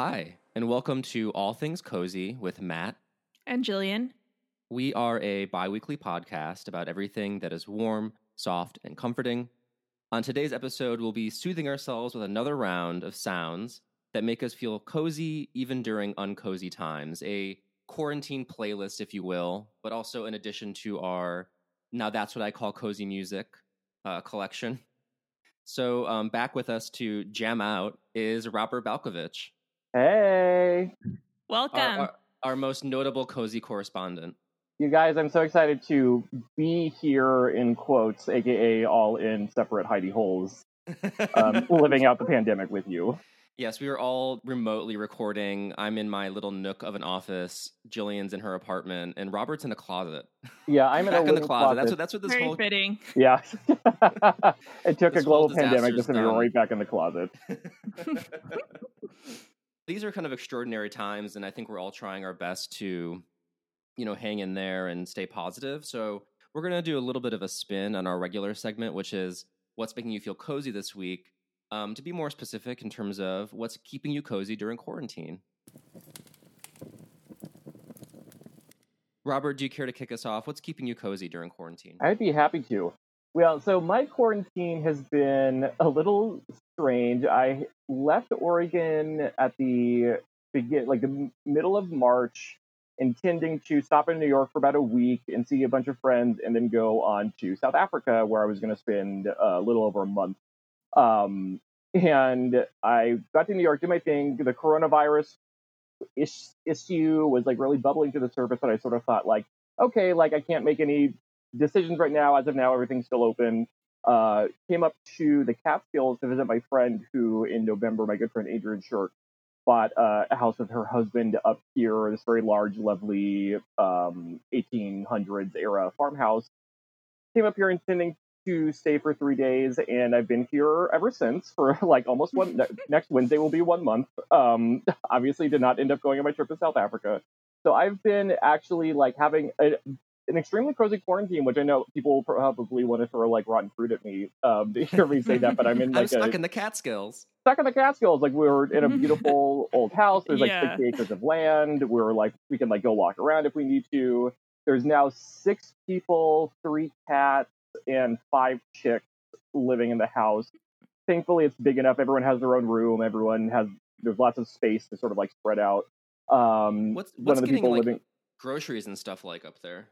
Hi, and welcome to All Things Cozy with Matt. And Jillian. We are a bi weekly podcast about everything that is warm, soft, and comforting. On today's episode, we'll be soothing ourselves with another round of sounds that make us feel cozy even during uncozy times. A quarantine playlist, if you will, but also in addition to our Now That's What I Call Cozy Music uh, collection. So, um, back with us to jam out is Robert Balkovich. Hey. Welcome. Our, our, our, most notable cozy correspondent. You guys, I'm so excited to be here in quotes, aka all in separate hidey holes, um, living out the pandemic with you. Yes, we are all remotely recording. I'm in my little nook of an office. Jillian's in her apartment, and Robert's in a closet. Yeah, I'm in back a in the closet. closet. That's what that's what this Very whole fitting. Yeah, it took This a global whole pandemic to disaster's send me right back in the closet. These are kind of extraordinary times, and I think we're all trying our best to, you know, hang in there and stay positive. So we're gonna do a little bit of a spin on our regular segment, which is what's making you feel cozy this week. Um, to be more specific in terms of what's keeping you cozy during quarantine. Robert, do you care to kick us off? What's keeping you cozy during quarantine? I'd be happy to. Well, so my quarantine has been a little strange. I left Oregon at the begin, like the middle of March, intending to stop in New York for about a week and see a bunch of friends, and then go on to South Africa, where I was going to spend a little over a month. Um, and I got to New York, did my thing. The coronavirus is- issue was like really bubbling to the surface, but I sort of thought like, okay, like I can't make any decisions right now. As of now, everything's still open. Uh, came up to the Catskills to visit my friend who, in November, my good friend Adrian Shirk, bought uh, a house with her husband up here, this very large, lovely um, 1800s era farmhouse. Came up here intending to stay for three days, and I've been here ever since for like almost one. ne- next Wednesday will be one month. Um, obviously, did not end up going on my trip to South Africa. So I've been actually like having a, an extremely cozy quarantine, which I know people will probably want to throw like rotten fruit at me um, to hear me say that, but I'm in I'm like stuck a, in the Catskills. stuck in the Catskills. Like we were in a beautiful old house. There's like Yeah. 60 acres of land. We are like we can like go walk around if we need to. There's now six people, three cats, and five chicks living in the house. Thankfully, it's big enough. Everyone has their own room. Everyone has there's lots of space to sort of like spread out. Um, What's one what's of the getting people like living. groceries and stuff like up there?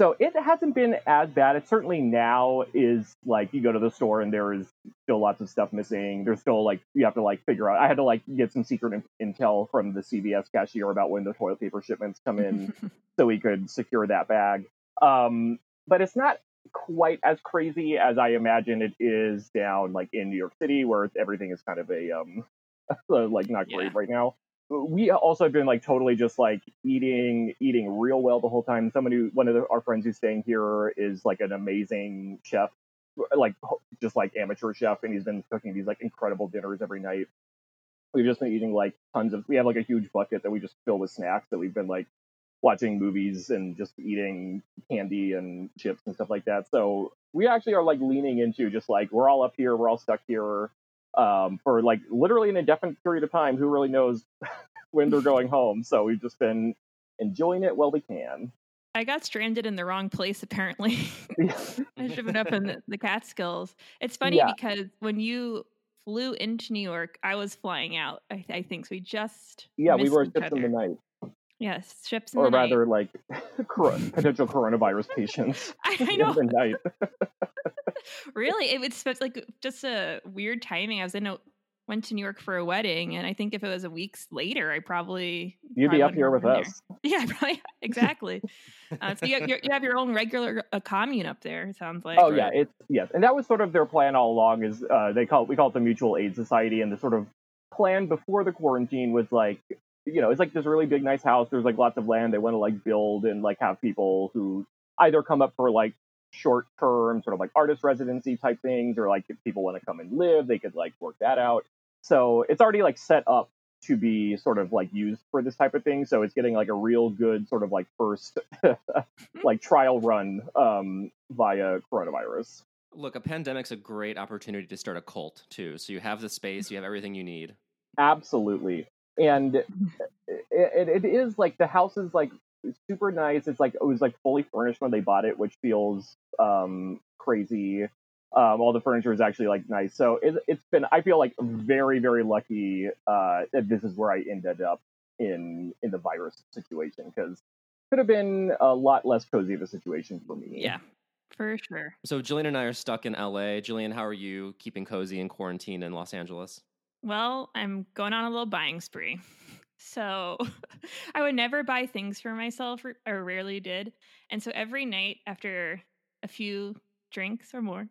So it hasn't been as bad. It certainly now is like you go to the store and there is still lots of stuff missing. There's still like you have to like figure out. I had to like get some secret in- intel from the CVS cashier about when the toilet paper shipments come in, so we could secure that bag. Um, but it's not quite as crazy as I imagine it is down like in New York City, where everything is kind of a um like not great Yeah. right now we also have been like totally just like eating eating real well the whole time. Someone who- one of the, our friends who's staying here is like an amazing chef like just like amateur chef and he's been cooking these like incredible dinners every night. We've just been eating like tons of we have like a huge bucket that we just fill with snacks that we've been like watching movies and just eating candy and chips and stuff like that. So we actually are like leaning into just like we're all up here we're all stuck here um, for like literally an indefinite period of time. Who really knows when they're going home? So we've just been enjoying it while we can. I got stranded in the wrong place, apparently. I should have been up in the, the Catskills. It's funny Yeah. because when you flew into New York, I was flying out, I, I think. So we just. yeah, we were ships in the night, Yes, ships or the night. rather, like potential coronavirus patients I, in know. the night. really, it was like just a weird timing. I was in a went to New York for a wedding, and I think if it was a weeks later, I probably You'd probably be up here with been there. us. Yeah, probably exactly. uh, so you have, you're- have your own regular uh, commune up there. It sounds like. Oh yeah, it's yes, and that was sort of their plan all along. Is uh, they call we call it the Mutual Aid Society, and the sort of plan before the quarantine was like, you know, it's like this really big, nice house. There's like lots of land they want to like build and like have people who either come up for like short term, sort of like artist residency type things, or like if people want to come and live, they could like work that out. So it's already like set up to be sort of like used for this type of thing. So it's getting like a real good sort of like first like trial run um, via coronavirus. Look, a pandemic's a great opportunity to start a cult too. So you have the space, you have everything you need. Absolutely. And it, it, it is like the house is like super nice. It's like it was like fully furnished when they bought it, which feels um, crazy. Um, all the furniture is actually like nice. So it, it's been I feel like very very lucky uh, that this is where I ended up in in the virus situation because could have been a lot less cozy of a situation for me. Yeah, for sure. So Jillian and I are stuck in LA. Jillian, how are you keeping cozy in quarantine in Los Angeles? Well, I'm going on a little buying spree. So I would never buy things for myself, or, or rarely did. And so every night after a few drinks or more,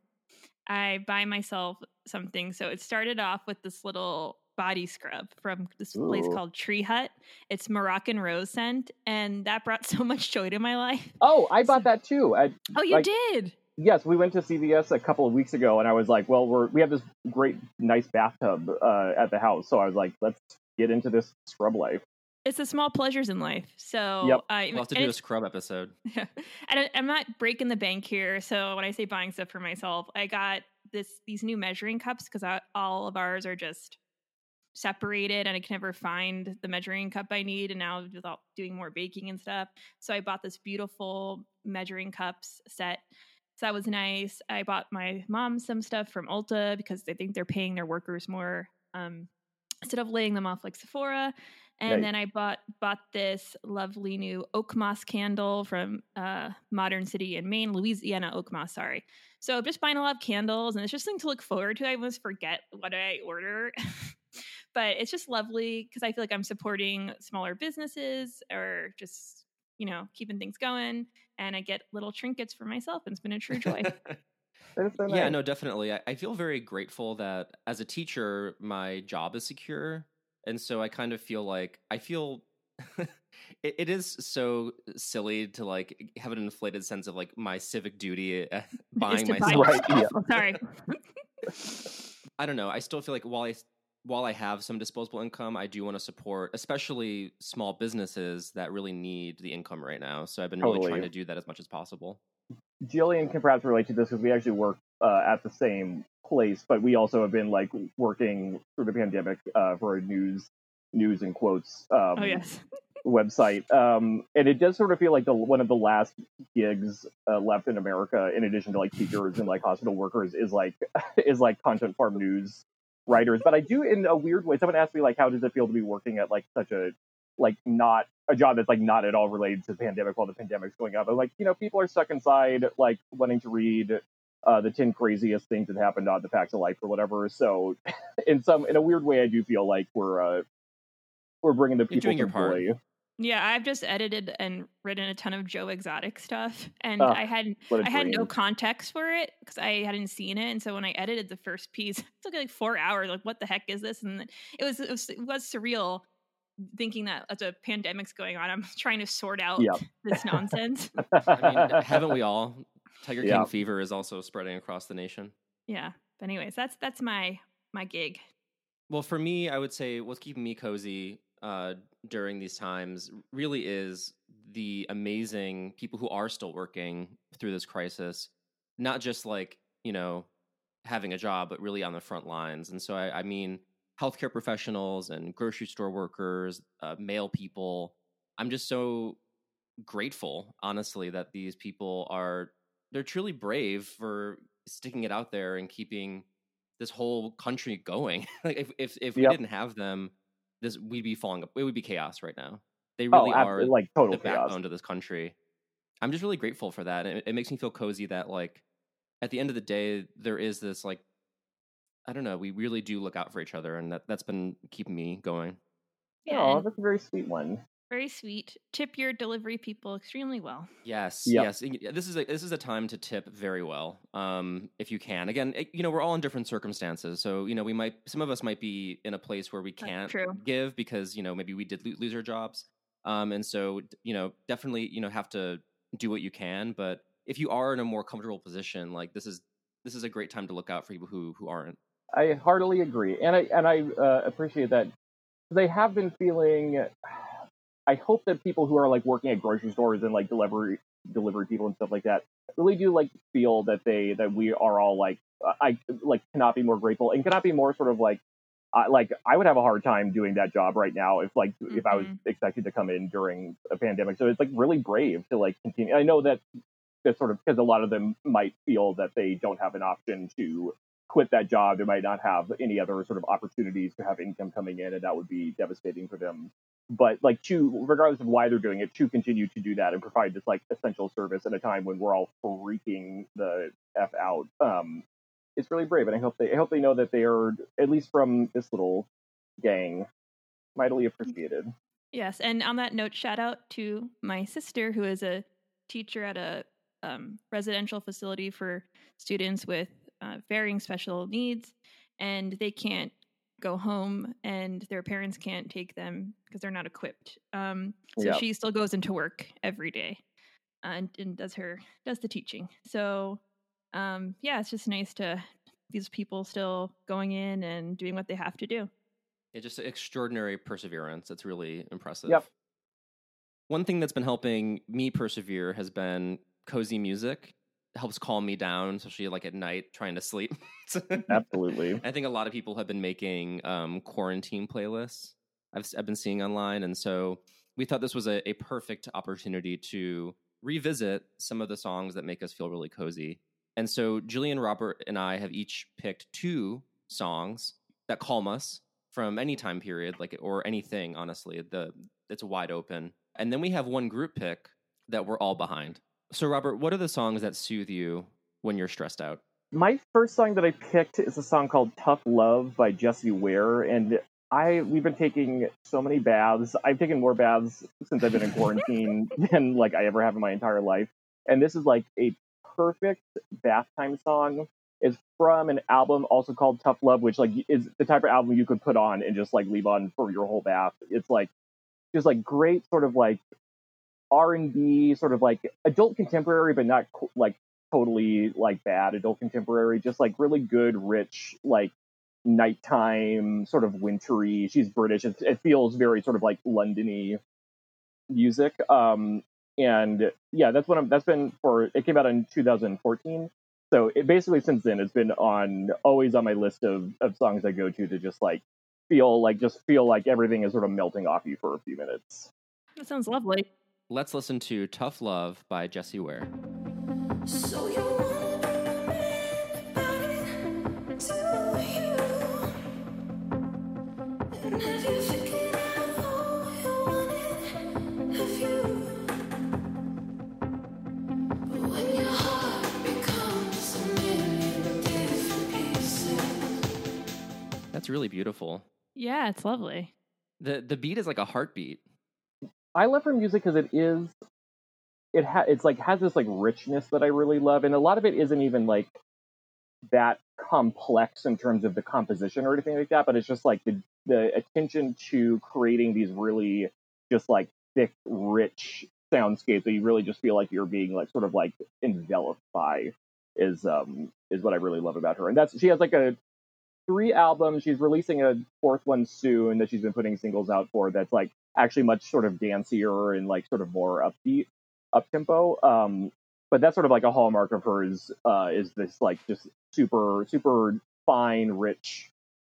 I buy myself something. So it started off with this little body scrub from this Ooh. place called Tree Hut. It's Moroccan rose scent, and that brought so much joy to my life. Oh, I bought that too. I, oh, you like, did? Yes, we went to CVS a couple of weeks ago, and I was like, "Well, we're we have this great, nice bathtub uh, at the house," so I was like, "Let's get into this scrub life." It's the small pleasures in life. So yep. I, we'll have to do a scrub episode. Yeah, and I'm not breaking the bank here. So when I say buying stuff for myself, I got this these new measuring cups because all of ours are just separated and I can never find the measuring cup I need. And now without doing more baking and stuff. So I bought this beautiful measuring cups set. So that was nice. I bought my mom some stuff from Ulta because they think they're paying their workers more um, instead of laying them off like Sephora. And then I bought bought this lovely new oak moss candle from uh, Modern City in Maine, Louisiana oak moss. Sorry. So I'm just buying a lot of candles, and it's just something to look forward to. I almost forget what I order but it's just lovely because I feel like I'm supporting smaller businesses or just, you know, keeping things going. And I get little trinkets for myself, and it's been a true joy. so nice. Yeah, no, definitely. I, I feel very grateful that as a teacher, my job is secure. And so I kind of feel like I feel it, it is so silly to like have an inflated sense of like my civic duty uh, buying myself. Buy right, yeah. Sorry. I don't know. I still feel like while I while I have some disposable income, I do want to support, especially small businesses that really need the income right now. So I've been totally. really trying to do that as much as possible. Jillian can perhaps relate to this because we actually work uh, at the same place, but we also have been like working through the pandemic uh, for a news, news and quotes. Um, oh yes. website, um, and it does sort of feel like the one of the last gigs uh, left in America, in addition to like teachers and like hospital workers, is like is like content farm news writers, but I do in a weird way. Someone asked me like, how does it feel to be working at like such a like not a job that's like not at all related to the pandemic while the pandemic's going on. But like, you know, people are stuck inside, like wanting to read uh, the 10 craziest things that happened on the facts of life or whatever. So in some, in a weird way, I do feel like we're, uh, we're bringing the people You're doing your part. Joy. Yeah, I've just edited and written a ton of Joe Exotic stuff, and uh, I had I had no context for it because I hadn't seen it, and so when I edited the first piece, it took like four hours. Like, what the heck is this? And it was it was, it was surreal, thinking that as a pandemic's going on, I'm trying to sort out yep. this nonsense. I mean, haven't we all? Tiger King fever is also spreading across the nation. Yeah, but anyways, that's that's my my gig. Well, for me, I would say what's keeping me cozy uh, during these times really is the amazing people who are still working through this crisis, not just like, you know, having a job, but really on the front lines. And so, I, I mean, healthcare professionals and grocery store workers, uh, mail people. I'm just so grateful, honestly, that these people are, they're truly brave for sticking it out there and keeping this whole country going. like if, if, if we yep. didn't have them, this we'd be falling up. It would be chaos right now. They oh, really oh, are like total the chaos. backbone to this country. I'm just really grateful for that. It, it makes me feel cozy that like at the end of the day there is this like I don't know. We really do look out for each other, and that that's been keeping me going. Yeah, oh, that's a very sweet one. Very sweet. Tip your delivery people extremely well. Yes, yep. yes. This is a this is a time to tip very well, um, if you can. Again, it, you know, we're all in different circumstances, so you know, we might some of us might be in a place where we can't give because you know maybe we did lose our jobs, um, and so you know, definitely you know have to do what you can. But if you are in a more comfortable position, like this is this is a great time to look out for people who who aren't. I heartily agree, and I and I uh, appreciate that. They have been feeling I hope that people who are like working at grocery stores and like delivery delivery people and stuff like that really do like feel that they that we are all like uh, I like cannot be more grateful and cannot be more sort of like I, like I would have a hard time doing that job right now if like mm-hmm. if I was Mm-hmm. expected to come in during a pandemic. So it's like really brave to like continue. I know that that sort of because a lot of them might feel that they don't have an option to quit that job. They might not have any other sort of opportunities to have income coming in, and that would be devastating for them. But like to, regardless of why they're doing it, to continue to do that and provide this like essential service at a time when we're all freaking the f out, um, it's really brave. And I hope they, I hope they know that they are at least from this little gang, mightily appreciated. Yes, and on that note, shout out to my sister who is a teacher at a um, residential facility for students with uh, varying special needs, and they can't go home, and their parents can't take them because they're not equipped. Um, so Yep. she still goes into work every day uh, and, and does her does the teaching. So um, yeah, it's just nice to these people still going in and doing what they have to do. Yeah, just extraordinary perseverance. It's really impressive. Yep. One thing that's been helping me persevere has been cozy music. Helps calm me down, especially like at night trying to sleep. Absolutely. I think a lot of people have been making um, quarantine playlists. I've I've been seeing online, and so we thought this was a, a perfect opportunity to revisit some of the songs that make us feel really cozy. And so Jillian, Robert, and I have each picked two songs that calm us from any time period, like or anything. Honestly, the it's wide open. And then we have one group pick that we're all behind. So, Robert, what are the songs that soothe you when you're stressed out? My first song that I picked is a song called "Tough Love" by Jessie Ware, and I we've been taking so many baths. I've taken more baths since I've been in quarantine than like I ever have in my entire life, and this is like a perfect bath time song. It's from an album also called Tough Love, which like is the type of album you could put on and just like leave on for your whole bath. It's like just like great sort of like R and B, sort of like adult contemporary, but not co- like totally like bad adult contemporary. Just like really good, rich, like nighttime, sort of wintry. She's British. It, it feels very sort of like Londony music. Um, and yeah, that's what I'm. That's been for. It came out in 2014. So it basically since then it's been on always on my list of of songs I go to to just like feel like just feel like everything is sort of melting off you for a few minutes. That sounds lovely. Let's listen to Tough Love by Jessie Ware. So you wanna be my man about it? Do you? And have you figured out who you want it? Have you? But when your heart becomes a million different pieces. That's really beautiful. Yeah, it's lovely. the The beat is like a heartbeat. I love her music because it is it ha- it's like has this like richness that I really love, and a lot of it isn't even like that complex in terms of the composition or anything like that, but it's just like the the attention to creating these really just like thick, rich soundscapes that you really just feel like you're being like sort of like enveloped by is um is what I really love about her. And that's she has like a three albums. She's releasing a fourth one soon that she's been putting singles out for that's like actually much sort of dancier and like sort of more upbeat, up tempo. Um, but that's sort of like a hallmark of hers uh, is this like just super super fine, rich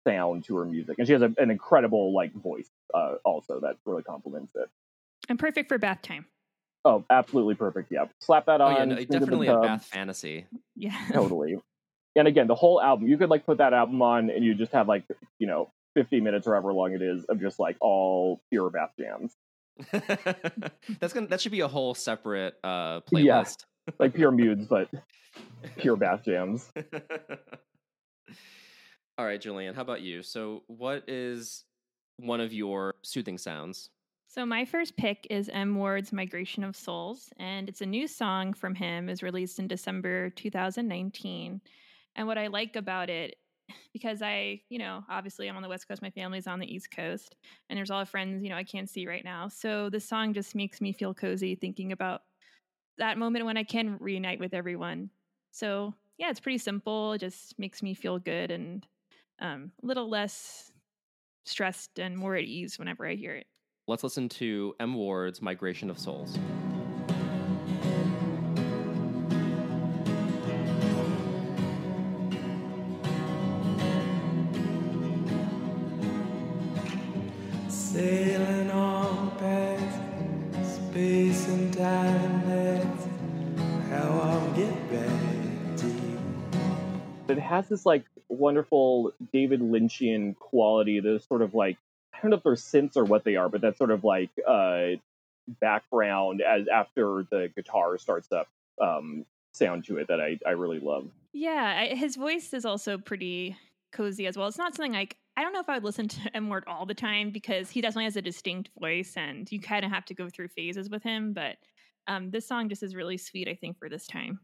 sound to her music, and she has a, an incredible like voice uh, also that really complements it. And perfect for bath time. Oh, absolutely perfect. Yeah, slap that Oh on. yeah, no, swing to the definitely a bath fantasy. Yeah. totally. And again, the whole album, you could like put that album on and you just have like, you know, 50 minutes or however long it is of just like all pure bath jams. That's gonna that should be a whole separate uh Yeah. playlist. Like pure mudes, but pure bath jams. All right, Jillian, how about you? So, what is one of your soothing sounds? So my first pick is M Ward's Migration of Souls, and it's a new song from him. is released in December 2019. And what I like about it, because I, you know, obviously I'm on the West Coast, my family's on the East Coast, and there's a lot of friends, you know, I can't see right now. So this song just makes me feel cozy thinking about that moment when I can reunite with everyone. So yeah, it's pretty simple. It just makes me feel good and um, a little less stressed and more at ease whenever I hear it. Let's listen to M Ward's Migration of Souls. Has this like wonderful David Lynchian quality. Those sort of like I don't know if they're synths or what they are, but that sort of like uh, background as after the guitar starts up um, sound to it that I I really love. Yeah, I, his voice is also pretty cozy as well. It's not something like I don't know if I would listen to M Ward all the time because he definitely has a distinct voice, and you kind of have to go through phases with him. But um, this song just is really sweet, I think, for this time.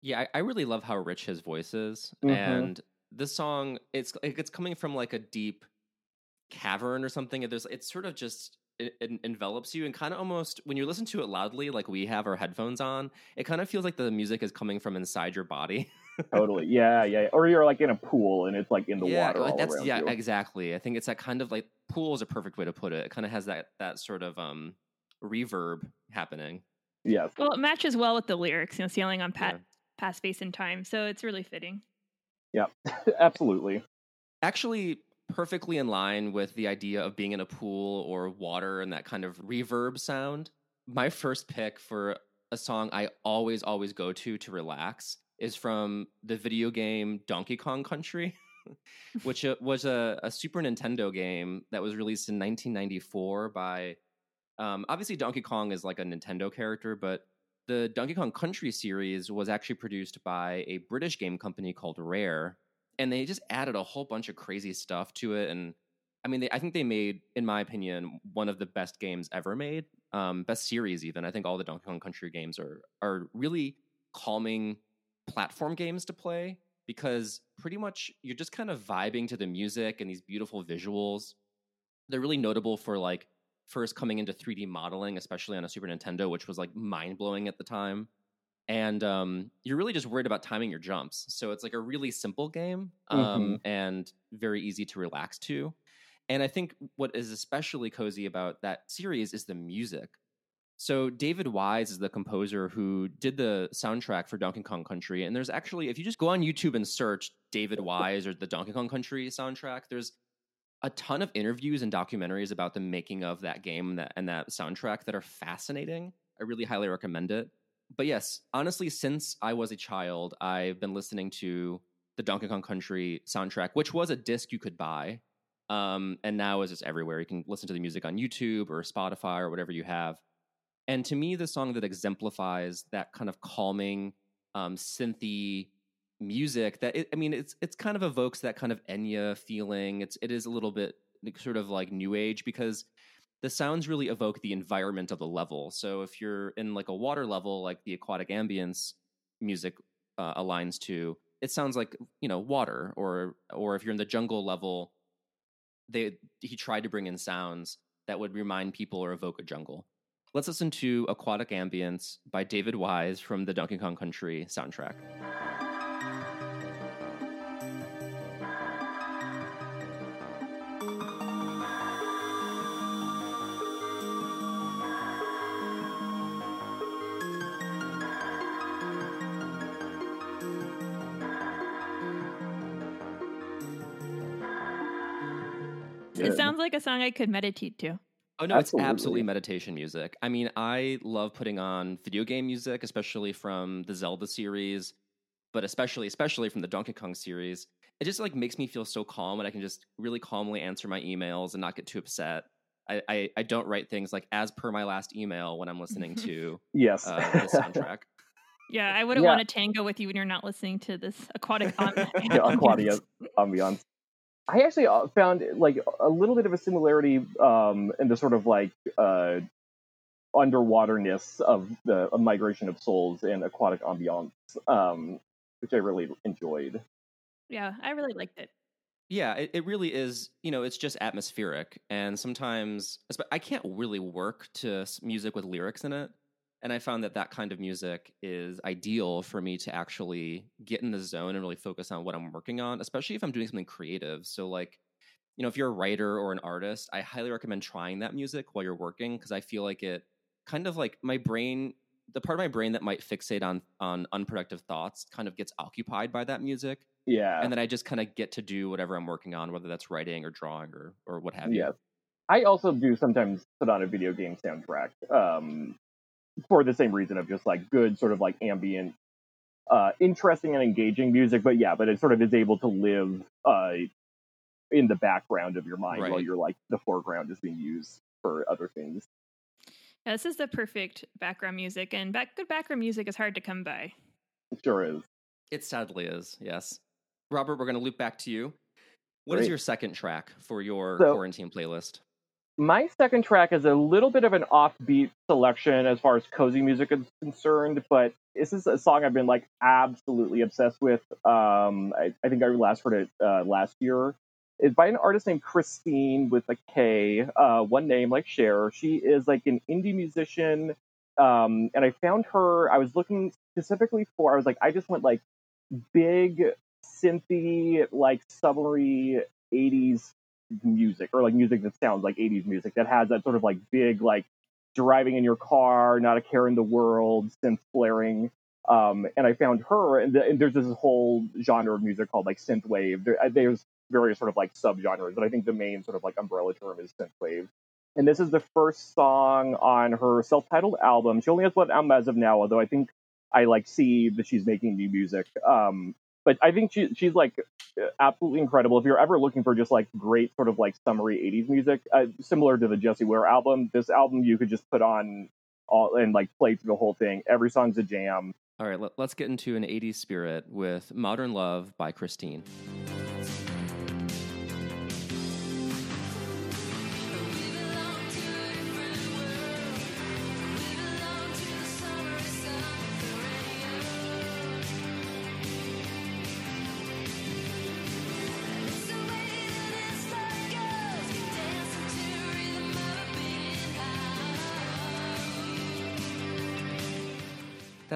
Yeah, I, I really love how rich his voice is, Mhm. and this song it's it's coming from like a deep cavern or something. and There's it's sort of just it, it envelops you and kind of almost when you listen to it loudly, like we have our headphones on, it kind of feels like the music is coming from inside your body. Totally, yeah, yeah. Or you're like in a pool and it's like in the yeah, water like, all that's yeah, you. exactly. I think it's that kind of like pool is a perfect way to put it. It kind of has that that sort of um reverb happening. yeah Well, it matches well with the lyrics, you know, sailing on Yeah. Pa- past space and time. So it's really fitting. Yeah, absolutely. actually perfectly in line with the idea of being in a pool or water and that kind of reverb sound. My first pick for a song I always, always go to to relax is from the video game Donkey Kong Country, which uh, was a, a Super Nintendo game that was released in 1994 by. Um, obviously, Donkey Kong is like a Nintendo character, but the Donkey Kong Country series was actually produced by a British game company called Rare, and they just added a whole bunch of crazy stuff to it. And I mean, they, I think they made, in my opinion, one of the best games ever made, um, best series even. I think all the Donkey Kong Country games are are really calming platform games to play because pretty much you're just kind of vibing to the music and these beautiful visuals. They're really notable for like first coming into 3D modeling, especially on a Super Nintendo, which was like mind blowing at the time. And um, you're really just worried about timing your jumps. So it's like a really simple game um, and very easy to relax to. And I think what is especially cozy about that series is the music. So David Wise is the composer who did the soundtrack for Donkey Kong Country. And there's actually, if you just go on YouTube and search David Wise or the Donkey Kong Country soundtrack, there's a ton of interviews and documentaries about the making of that game and that, and that soundtrack that are fascinating. I really highly recommend it. But yes, honestly, since I was a child, I've been listening to the Donkey Kong Country soundtrack, which was a disc you could buy. Um, and now is just everywhere. You can listen to the music on YouTube or Spotify or whatever you have. And to me, the song that exemplifies that kind of calming, um, synthy music that it, I mean, it's it's kind of evokes that kind of Enya feeling. It's it is a little bit sort of like new age because the sounds really evoke the environment of the level. So if you're in like a water level, like the aquatic ambience music uh, aligns to, it sounds like you know water. Or or if you're in the jungle level, they he tried to bring in sounds that would remind people or evoke a jungle. Let's listen to Aquatic Ambience by David Wise from the Donkey Kong Country soundtrack. It sounds like a song I could meditate to. Oh no, it's Absolutely. absolutely meditation music. I mean, I love putting on video game music, especially from the Zelda series, but especially especially from the Donkey Kong series. It just like makes me feel so calm and I can just really calmly answer my emails and not get too upset. I, I, I don't write things like as per my last email when I'm listening to Yes. uh, the soundtrack. Yeah, I wouldn't Yeah. want to tango with you when you're not listening to this aquatic. am- Yeah, aquatic ambiance. I actually uh, found like a little bit of a similarity um, in the sort of like uh, underwaterness of the of migration of souls and aquatic ambiance, um, which I really enjoyed. Yeah, I really liked it. Yeah, it, it really is. You know, it's just atmospheric, and sometimes I can't really work to music with lyrics in it. And I found that that kind of music is ideal for me to actually get in the zone and really focus on what I'm working on, especially if I'm doing something creative. So, like, you know, if you're a writer or an artist, I highly recommend trying that music while you're working because I feel like it kind of like my brain, the part of my brain that might fixate on on unproductive thoughts, kind of gets occupied by that music Yeah. and then I just kind of get to do whatever I'm working on, whether that's writing or drawing or or what have you. Yes. I also do sometimes put on a video game soundtrack um, for the same reason of just like good sort of like ambient uh, interesting and engaging music. But yeah, but it sort of is able to live uh, in the background of your mind while you're like the foreground is being used for other things. Yeah, this is the perfect background music, and back, good background music is hard to come by. It sure is. It sadly is, yes. Robert, we're going to loop back to you. What is Great. your second track for your So- quarantine playlist? My second track is a little bit of an offbeat selection as far as cozy music is concerned, but this is a song I've been like absolutely obsessed with. Um, I, I think I last heard it uh, last year. It's by an artist named Kristine with a K, uh, one name like Cher. She is like an indie musician, um, and I found her. I was looking specifically for. I was like, I just went like big synthy, like summery '80s music or like music that sounds like 80s music that has that sort of like big like driving in your car not a care in the world synth flaring. Um and i found her and, the, and there's this whole genre of music called like synth wave. There, uh, there's various sort of like subgenres but i think the main sort of like umbrella term is synth wave. And this is the first song on her self-titled album. She only has one album as of now although i think i like see that she's making new music. Um but I think she, she's like absolutely incredible. If you're ever looking for just like great sort of like summery 80s music, uh, similar to the Jessie Ware album, this album you could just put on all and like play through the whole thing. Every song's a jam. All right, let, us get into an 80s spirit with Modern Love by Kristine.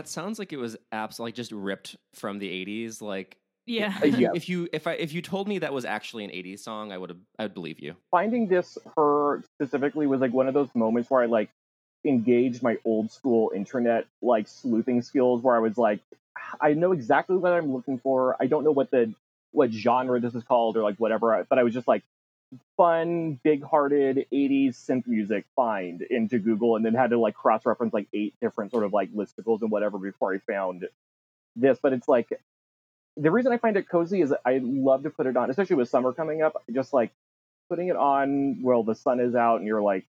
That sounds like it was absolutely just ripped from the 80s. Like, Yeah. Uh, yeah. if you if I if you told me that was actually an 80s song, I would have I'd believe you. Finding this her specifically was like one of those moments where I like engaged my old school internet like sleuthing skills where I was like, I know exactly what I'm looking for. I don't know what the what genre this is called or like whatever, but I was just like fun, big-hearted 80s synth music find into Google and then had to like cross-reference like eight different sort of like listicles and whatever before I found this. But it's like the reason I find it cozy is I love to put it on, especially with summer coming up, just like putting it on while the sun is out and you're like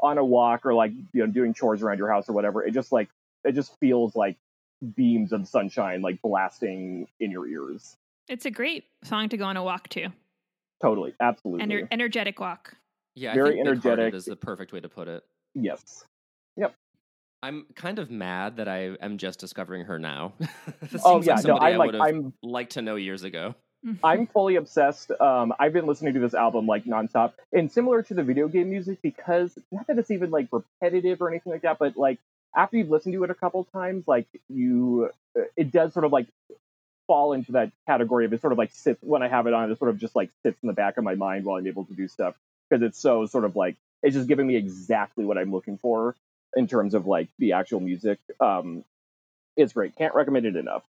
on a walk or like you know doing chores around your house or whatever. It just like it just feels like beams of sunshine like blasting in your ears. It's a great song to go on a walk to. Totally, absolutely. Ener- energetic walk. Yeah, Very I think energetic. is the perfect way to put it. yes. Yep. I'm kind of mad that I am just discovering her now. Oh yeah, like no, I'm I like I'm liked to know years ago. I'm fully obsessed. Um, I've been listening to this album like nonstop, and similar to the video game music, because not that it's even like repetitive or anything like that, but like after you've listened to it a couple times, like you, uh, it does sort of like fall into that category of it sort of like sits when I have it on, it sort of just like sits in the back of my mind while I'm able to do stuff because it's so sort of like it's just giving me exactly what I'm looking for in terms of like the actual music. Um, it's great. Can't recommend it enough.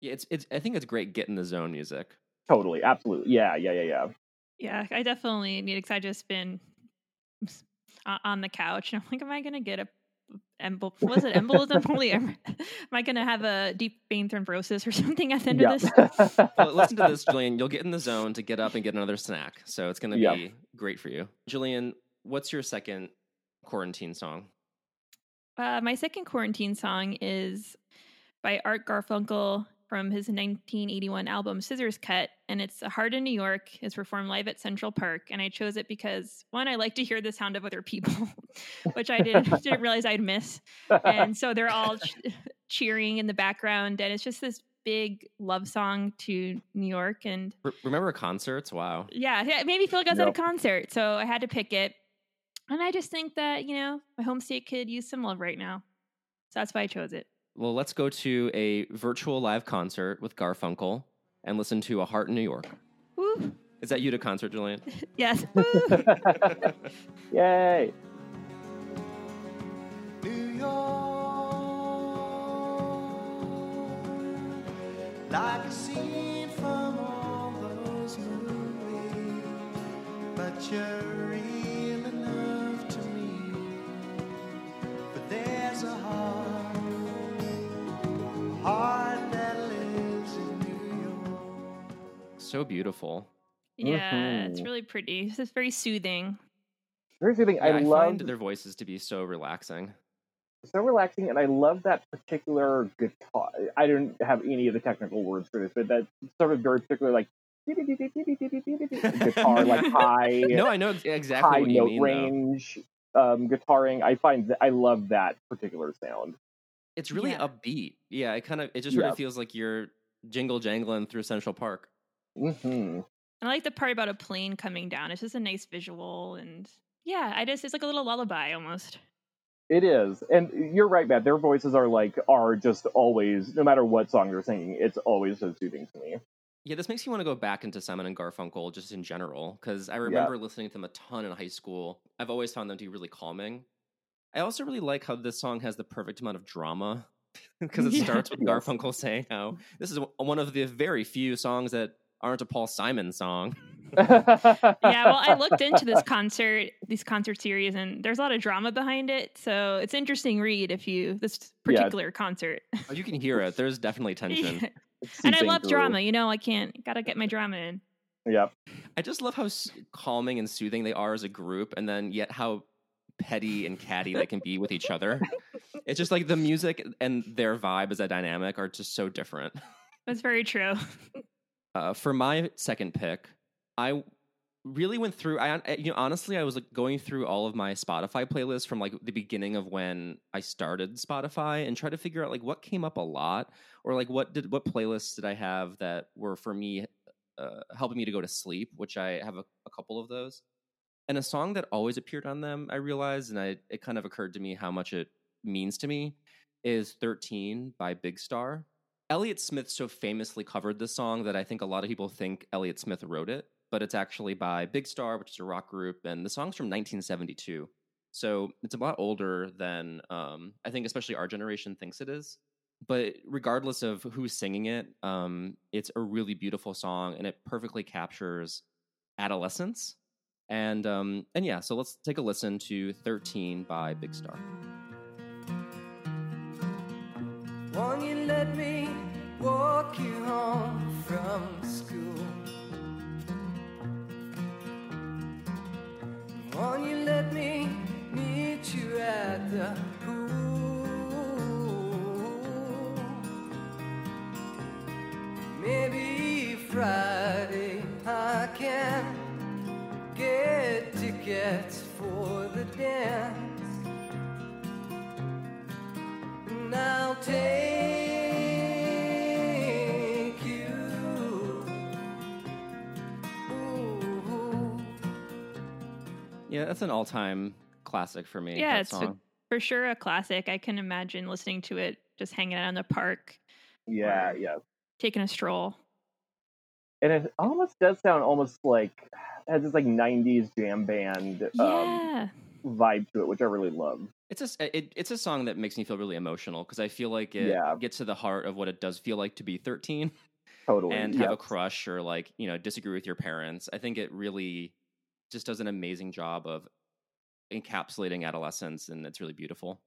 Yeah, it's it's I think it's great get in the zone music. Totally, absolutely. Yeah, yeah, yeah, yeah. Yeah, I definitely need it because I just been on the couch and I'm like, am I gonna get a embol? Was it embolism? Holy, am am I gonna have a deep vein thrombosis or something at the end of this? Well, listen to this, Jillian. You'll get in the zone to get up and get another snack. So it's going to Yep. be great for you. Jillian, what's your second quarantine song? Uh, my second quarantine song is by Art Garfunkel from his 1981 album Scissors Cut, and it's a Heart in New York. It's performed live at Central Park, and I chose it because one, I like to hear the sound of other people, which I didn't didn't realize I'd miss, and so they're all ch- cheering in the background, and it's just this big love song to New York, and Re- remember concerts? Wow. yeah, yeah, it made me feel like I was at a concert, so I had to pick it. And I just think that, you know, my home state could use some love right now. So that's why I chose it. Well, let's go to a virtual live concert with Garfunkel and listen to A Heart in New York. Woo. Is that you to concert, Jillian? Yes. Yay! New York, like a scene from all those movies, but you're real enough to me. But there's a heart, So beautiful. Yeah, it's Mhm. really pretty. It's very soothing. Very soothing. Yeah, I I, love find their voices to be so relaxing. so relaxing, and I love that particular guitar. I don't have any of the technical words for this, but that sort of very particular like guitar, like high, No, I know exactly high what you note mean. though. range um, guitaring. I find that I love that particular sound. It's really Yeah. upbeat. Yeah, it kind of it just sort Yeah. of feels like you're jingle jangling through Central Park. Hmm I like the part about a plane coming down. It's just a nice visual, and yeah, I just it's like a little lullaby almost. It is, and you're right, Matt. Their voices are like are just always, no matter what song they're singing, it's always so soothing to me. Yeah, this makes me want to go back into Simon and Garfunkel just in general because I remember listening to them a ton in high school. I've always found them to be really calming. I also really like how this song has the perfect amount of drama because it Yeah. starts with Garfunkel saying how this is one of the very few songs that aren't a Paul Simon song. yeah, well, I looked into this concert, these concert series, and there's a lot of drama behind it. So it's interesting read if you this Yeah. particular concert. Oh, you can hear it. There's definitely tension. and I love through. drama. You know, I can't gotta get my drama in. Yep. I just love how calming and soothing they are as a group, and then yet how petty and catty they can be with each other. It's just like the music and their vibe as a dynamic are just so different. That's very true. Uh, for my second pick, I really went through. I you know honestly, I was like going through all of my Spotify playlists from like the beginning of when I started Spotify and try to figure out like what came up a lot or like what did what playlists did I have that were for me uh, helping me to go to sleep, which I have a, a couple of those. And a song that always appeared on them, I realized, and I it kind of occurred to me how much it means to me, is 13 by Big Star. Elliott Smith so famously covered this song that I think a lot of people think Elliott Smith wrote it, but it's actually by Big Star, which is a rock group, and the song's from 1972. So it's a lot older than um, I think, especially our generation thinks it is. But regardless of who's singing it, um, it's a really beautiful song, and it perfectly captures adolescence. And um, and yeah, so let's take a listen to 13 by Big Star. Let me walk you home from school? Won't you let me meet you at the pool? Maybe Friday I can get tickets for the dance. And I'll take that's an all-time classic for me. Yeah, that it's a- For sure, a classic. I can imagine listening to it just hanging out in the park, Yeah, yeah. taking a stroll. And it almost does sound almost like has this like '90s jam band um, vibe to it, which I really love. It's a s- it, it's a song that makes me feel really emotional because I feel like it Yeah. gets to the heart of what it does feel like to be 13 Totally. and have a crush or like you know disagree with your parents. I think it really just does an amazing job of encapsulating adolescence, and it's really beautiful.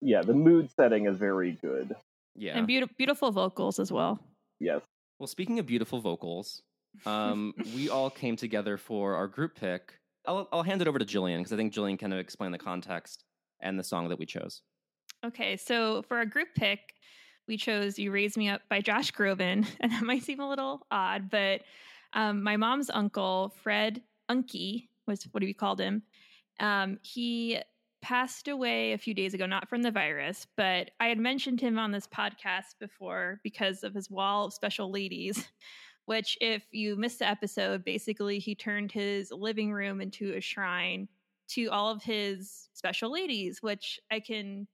yeah, the mood setting is very good. Yeah. And beautiful, beautiful vocals as well. Yes. well, speaking of beautiful vocals, um, we all came together for our group pick. I'll I'll hand it over to Jillian because I think Jillian kind of explain the context and the song that we chose. Okay, so for our group pick, we chose "You Raise Me Up" by Josh Groban, and that might seem a little odd, but um, my mom's uncle, Fred Unky, was what we called him. Um, he passed away a few days ago, not from the virus, but I had mentioned him on this podcast before because of his wall of special ladies. Which, if you missed the episode, basically he turned his living room into a shrine to all of his special ladies, which I can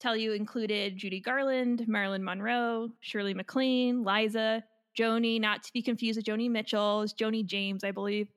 tell you included Judy Garland, Marilyn Monroe, Shirley MacLaine, Liza, Joni, not to be confused with Joni Mitchell, it's Joni James, I believe.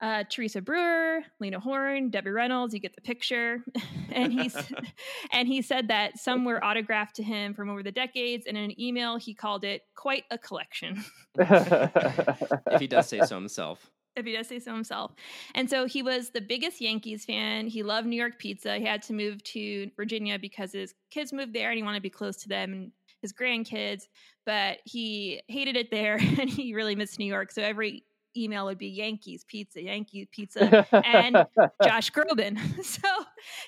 Uh, Teresa Brewer, Lena Horne, Debbie Reynolds, you get the picture. and he's and he said that some were autographed to him from over the decades, and in an email he called it quite a collection. If he does say so himself. if he does say so himself. And so he was the biggest Yankees fan. He loved New York pizza. He had to move to Virginia because his kids moved there and he wanted to be close to them. And his grandkids, but he hated it there and he really missed New York. So every email would be Yankees pizza, Yankees pizza, and Josh Groban. So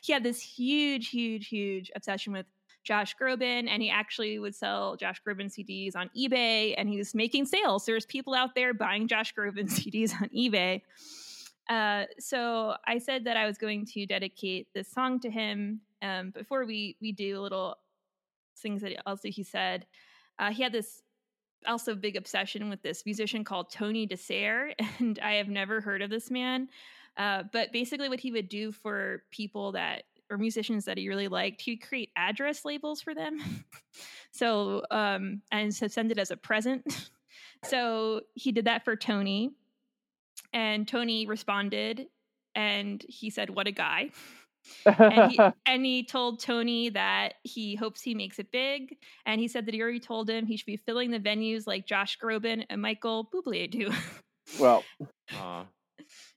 he had this huge, huge, huge obsession with Josh Groban, and he actually would sell Josh Groban CDs on eBay, and he was making sales. There's people out there buying Josh Groban CDs on eBay. Uh, so I said that I was going to dedicate this song to him. Um, before we we do a little things that also he said, uh, he had this also big obsession with this musician called Tony DeSare, and I have never heard of this man. Uh, but basically, what he would do for people that or musicians that he really liked, he would create address labels for them. so um, and so send it as a present. so he did that for Tony, and Tony responded, and he said, "What a guy." And, he, and he told Tony that he hopes he makes it big. And he said that he already told him he should be filling the venues like Josh Groban and Michael Bublé do. well, Aw.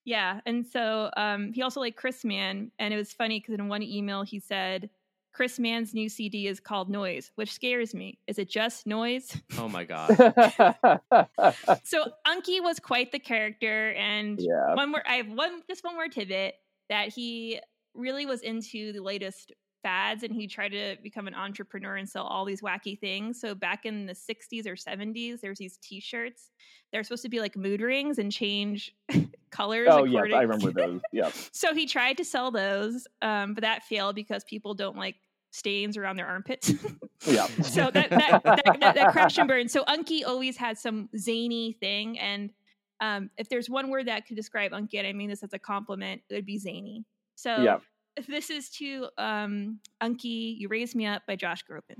yeah. And so um, he also liked Chris Mann. And it was funny because in one email he said, Chris Mann's new CD is called Noise, which scares me. Is it just noise? Oh my god. so Unky was quite the character. And yeah. one more, I have one, just one more tidbit that he really was into the latest fads and he tried to become an entrepreneur and sell all these wacky things. So back in the 60s or 70s, there's these t-shirts. They're supposed to be like mood rings and change colors. Oh according- I remember those. Yeah. so he tried to sell those, um, but that failed because people don't like stains around their armpits. Yeah. so that that, that, that that crashed and burned. So Unky always had some zany thing, and um, if there's one word that could describe Unky, and I mean this as a compliment, it would be zany. So Yeah. if this is to um, Unky, "You Raise Me Up" by Josh Groban.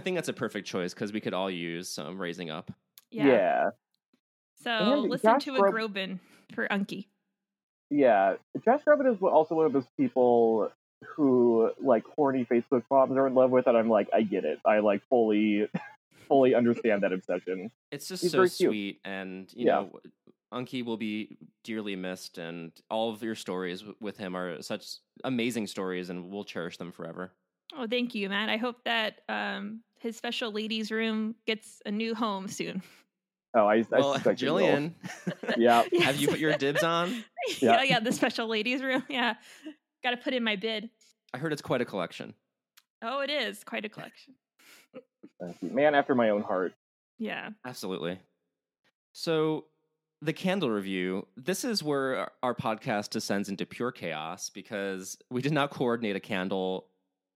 I think that's a perfect choice because we could all use some raising up. Yeah. Yeah. So And listen Josh to a Grob- Groban for Unky. Yeah. Josh Groban is also one of those people who like horny Facebook moms are in love with, and I'm like, I get it. I like fully, fully understand that obsession. It's just He's so sweet, and you Yeah. know, Unky will be dearly missed, and all of your stories with him are such amazing stories, and we'll cherish them forever. Oh, thank you, Matt. I hope that um, his special ladies' room gets a new home soon. Oh, I, I well, suspect it. Jillian, Yeah. have you put your dibs on? yeah, Yeah. yeah, the special ladies' room. Yeah, got to put in my bid. I heard it's quite a collection. Oh, it is quite a collection. Man after my own heart. Yeah. Absolutely. So, the candle review, this is where our- our podcast descends into pure chaos because we did not coordinate a candle.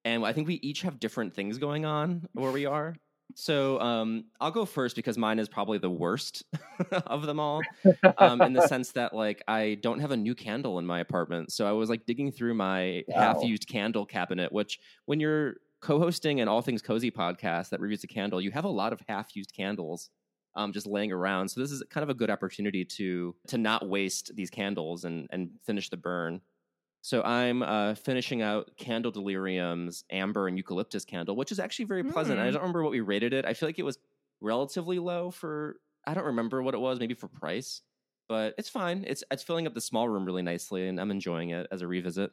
And I think we each have different things going on where we are. So, um, I'll go first because mine is probably the worst of them all. Um, in the sense that, like, I don't have a new candle in my apartment. So, I was like digging through my Wow. half used candle cabinet, which when you're co hosting an All Things Cozy podcast that reviews a candle, you have a lot of half used candles um, just laying around. So this is kind of a good opportunity to to not waste these candles and and finish the burn. So I'm uh, finishing out Candle Delirium's amber and eucalyptus candle, which is actually very pleasant. I Mm. don't remember what we rated it. I feel like it was relatively low for I don't remember what it was, maybe for price, but it's fine. It's it's filling up the small room really nicely, and I'm enjoying it as a revisit.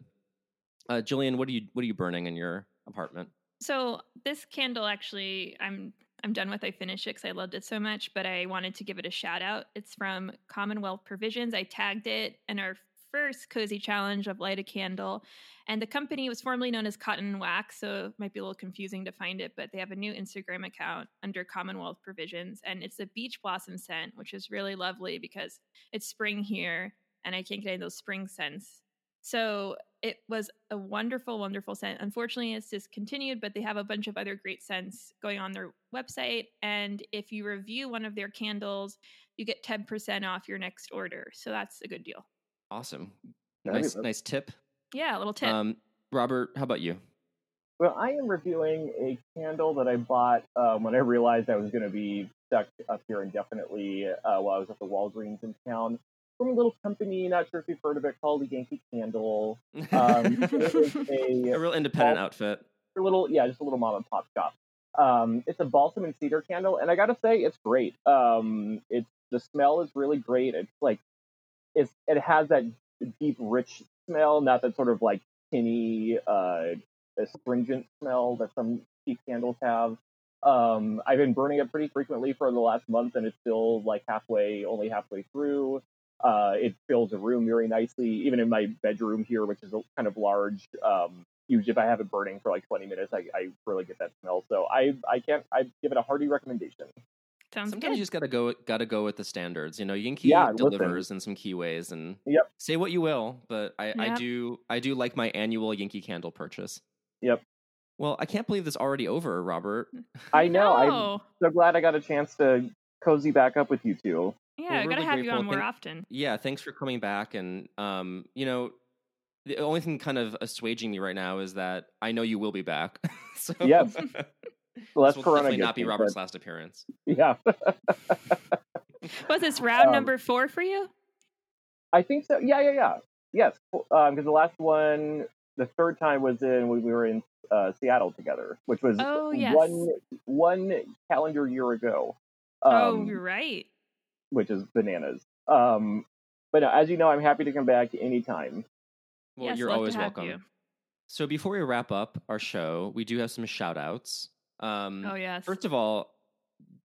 Uh, Jillian, what are you what are you burning in your apartment? So this candle actually, I'm I'm done with. I finished it because I loved it so much, but I wanted to give it a shout out. It's from Commonwealth Provisions. I tagged it in our first cozy challenge of light a candle, and the company was formerly known as Cotton Wax, so it might be a little confusing to find it. But they have a new Instagram account under Commonwealth Provisions, and it's a beach blossom scent, which is really lovely because it's spring here, and I can't get any of those spring scents. So it was a wonderful, wonderful scent. Unfortunately, it's discontinued, but they have a bunch of other great scents going on their website. And if you review one of their candles, you get 10% off your next order. So that's a good deal. Awesome, That'd nice nice tip. Yeah, a little tip. Um, Robert, how about you? Well, I am reviewing a candle that I bought um, when I realized I was going to be stuck up here indefinitely uh, while I was at the Walgreens in town. From a little company, not sure if you've heard of it, called the Yankee Candle. Um, a a real independent Well- outfit. a little, yeah, just a little mom and pop shop. Um, it's a balsam and cedar candle, and I gotta say, it's great. Um, it's the smell is really great. It's like it's it has that deep, rich smell, not that sort of like tinny, uh, astringent smell that some cheap candles have. Um, I've been burning it pretty frequently for the last month, and it's still like halfway, only halfway through. Uh, it fills a room very nicely, even in my bedroom here, which is a, kind of large. Um, usually, if I have it burning for like 20 minutes, I, I really get that smell. So I I can't I give it a hearty recommendation. Sounds Sometimes you just gotta go gotta go with the standards. You know, Yankee Yeah, listen. delivers in some key ways, and Yep. say what you will, but I, I do I do like my annual Yankee candle purchase. Yep. Well, I can't believe this already over, Robert. I know. I'm so glad I got a chance to cozy back up with you two. Yeah, We're I gotta really have you on more Thank- often. Yeah, thanks for coming back. And um, you know, the only thing kind of assuaging me right now is that I know you will be back. so Yes. Well, that's this will Corona definitely not be Robert's but- last appearance. Yeah, Was this round Um, number four for you? I think so. Yeah, yeah, yeah. Yes, because the last one, the third time was in when we were in uh, Seattle together, which was Oh, yes. one one calendar year ago. oh, Um, you're right. which is bananas. Um, but no, as you know, I'm happy to come back anytime. Well, yes, you're always welcome. you. So before we wrap up our show, we do have some shout outs. Um, Oh yes. First of all,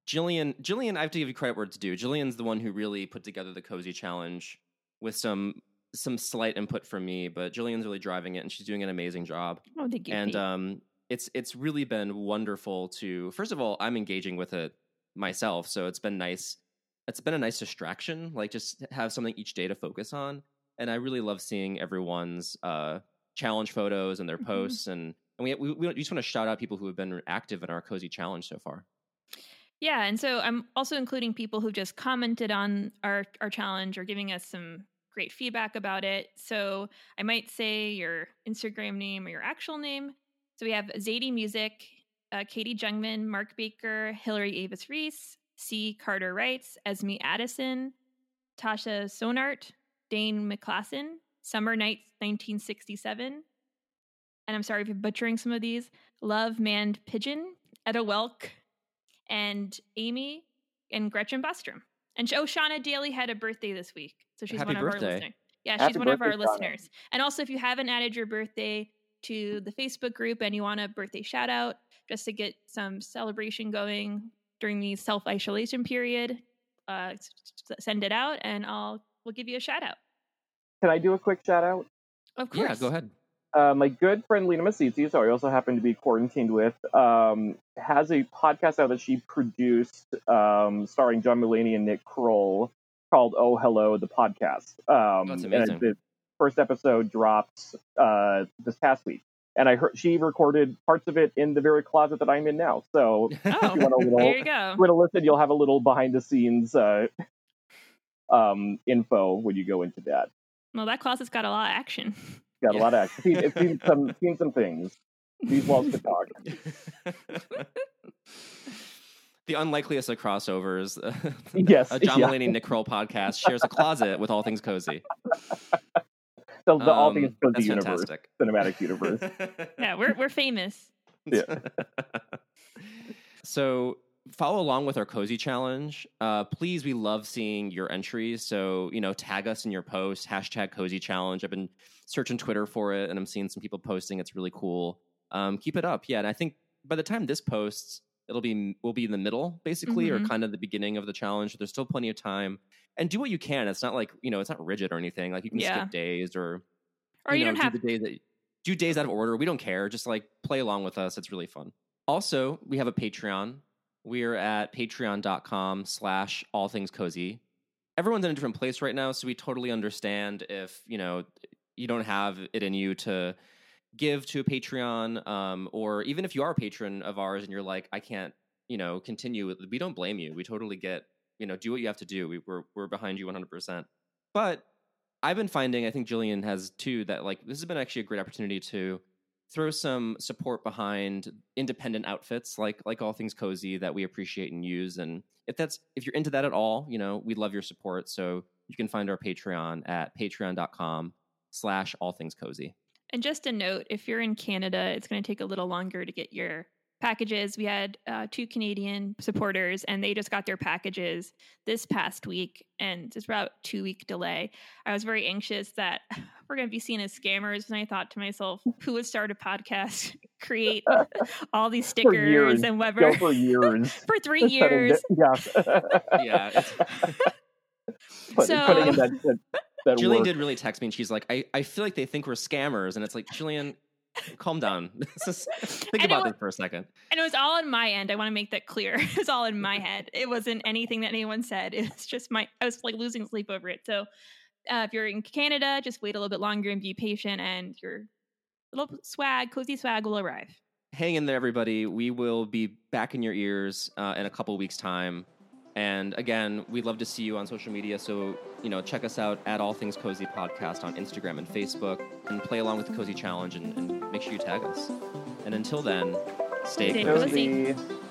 Jillian, Jillian, I have to give you credit where it's due. Jillian's the one who really put together the cozy challenge with some some slight input from me, but Jillian's really driving it and she's doing an amazing job. oh, thank you. and Pete. um it's it's really been wonderful to first of all, I'm engaging with it myself, so it's been nice. It's been a nice distraction, like just have something each day to focus on. And I really love seeing everyone's uh challenge photos and their Mhm. posts and and we, we, we just want to shout out people who have been active in our cozy challenge so far. Yeah, and so I'm also including people who just commented on our our challenge or giving us some great feedback about it. So I might say your Instagram name or your actual name. So we have Zadie Music, uh, Katie Jungman, Mark Baker, Hillary Avis Reese, C. Carter Wrights, Esme Addison, Tasha Sonart, Dane McClasson, Summer Nights 1967. And I'm sorry if I'm butchering some of these. Love Manned Pigeon, Etta Welk, and Amy and Gretchen Bostrom. And oh, Shauna Daly had a birthday this week, so she's Happy one of our listeners. Yeah, Happy she's one of our birthday, Shauna. listeners. And also, if you haven't added your birthday to the Facebook group and you want a birthday shout out, just to get some celebration going during the self isolation period, uh, s- s- send it out, and I'll we'll give you a shout out. Can I do a quick shout out? Of course. Yeah, go ahead. Uh, my good friend Lena Masisi, so I also happen to be quarantined with, um, has a podcast out that she produced, um, starring John Mulaney and Nick Kroll, called "Oh Hello," the podcast. Um, That's and amazing. the first episode dropped uh, this past week, and I heard she recorded parts of it in the very closet that I'm in now. So if Oh, you want a little, there you go. want to listen, you'll have a little behind the scenes uh, um, info when you go into that. Well, that closet's got a lot of action. Got a lot of action. Seen, seen some seen some things. These walls could talk. the unlikeliest of crossovers. Yes, a John yeah. Mulaney Nick Kroll podcast shares a closet with all things cozy. The, the all Um, things cozy that's universe, fantastic. cinematic universe. Yeah, we're we're famous. Yeah. so follow along with our cozy challenge. Uh, please, we love seeing your entries. So you know, tag us in your posts. Hashtag cozy challenge. I've been searching Twitter for it, and I'm seeing some people posting. It's really cool. Um, keep it up, yeah. And I think by the time this posts, it'll be we'll be in the middle, basically, or Mhm. kind of the beginning of the challenge. There's still plenty of time. And do what you can. It's not like you know, it's not rigid or anything. Like you can Yeah. skip days or Or you, know, don't have do the day that do days out of order. We don't care. Just like play along with us. It's really fun. Also, we have a Patreon. We're at patreon.com slash all things cozy. Everyone's in a different place right now, so we totally understand if, you know, you don't have it in you to give to a Patreon, um, or even if you are a patron of ours and you're like, I can't, you know, continue. We don't blame you. We totally get, you know, do what you have to do. We, we're we're behind you 100%. But I've been finding, I think Jillian has too, that like this has been actually a great opportunity to throw some support behind independent outfits like like all things cozy that we appreciate and use. And if that's if you're into that at all, you know, we'd love your support. So you can find our Patreon at patreon.com slash all things cozy. And just a note if you're in Canada, it's going to take a little longer to get your packages. We had uh, two Canadian supporters, and they just got their packages this past week, and it's about two week delay. I was very anxious that we're going to be seen as scammers, and I thought to myself, who would start a podcast, create all these For years. stickers and Go whatever for years. for three years? it- yeah. Yeah, Put- So- putting in that, that, that Jillian work. did really text me and she's like, I, I feel like they think we're scammers. And it's like, Jillian, calm down. Think And about wa- this for a second. And it was all on my end. I want to make that clear. It was all in my head. It wasn't anything that anyone said. It was just my, I was like losing sleep over it. So uh, if you're in Canada, just wait a little bit longer and be patient, and your little swag, cozy swag will arrive. Hang in there, everybody. We will be back in your ears uh, in a couple weeks' time. And again, we'd love to see you on social media. So, you know, check us out at All Things Cozy Podcast on Instagram and Facebook and play along with the Cozy Challenge and, and make sure you tag us. And until then, stay Stay cozy. cozy. Cozy.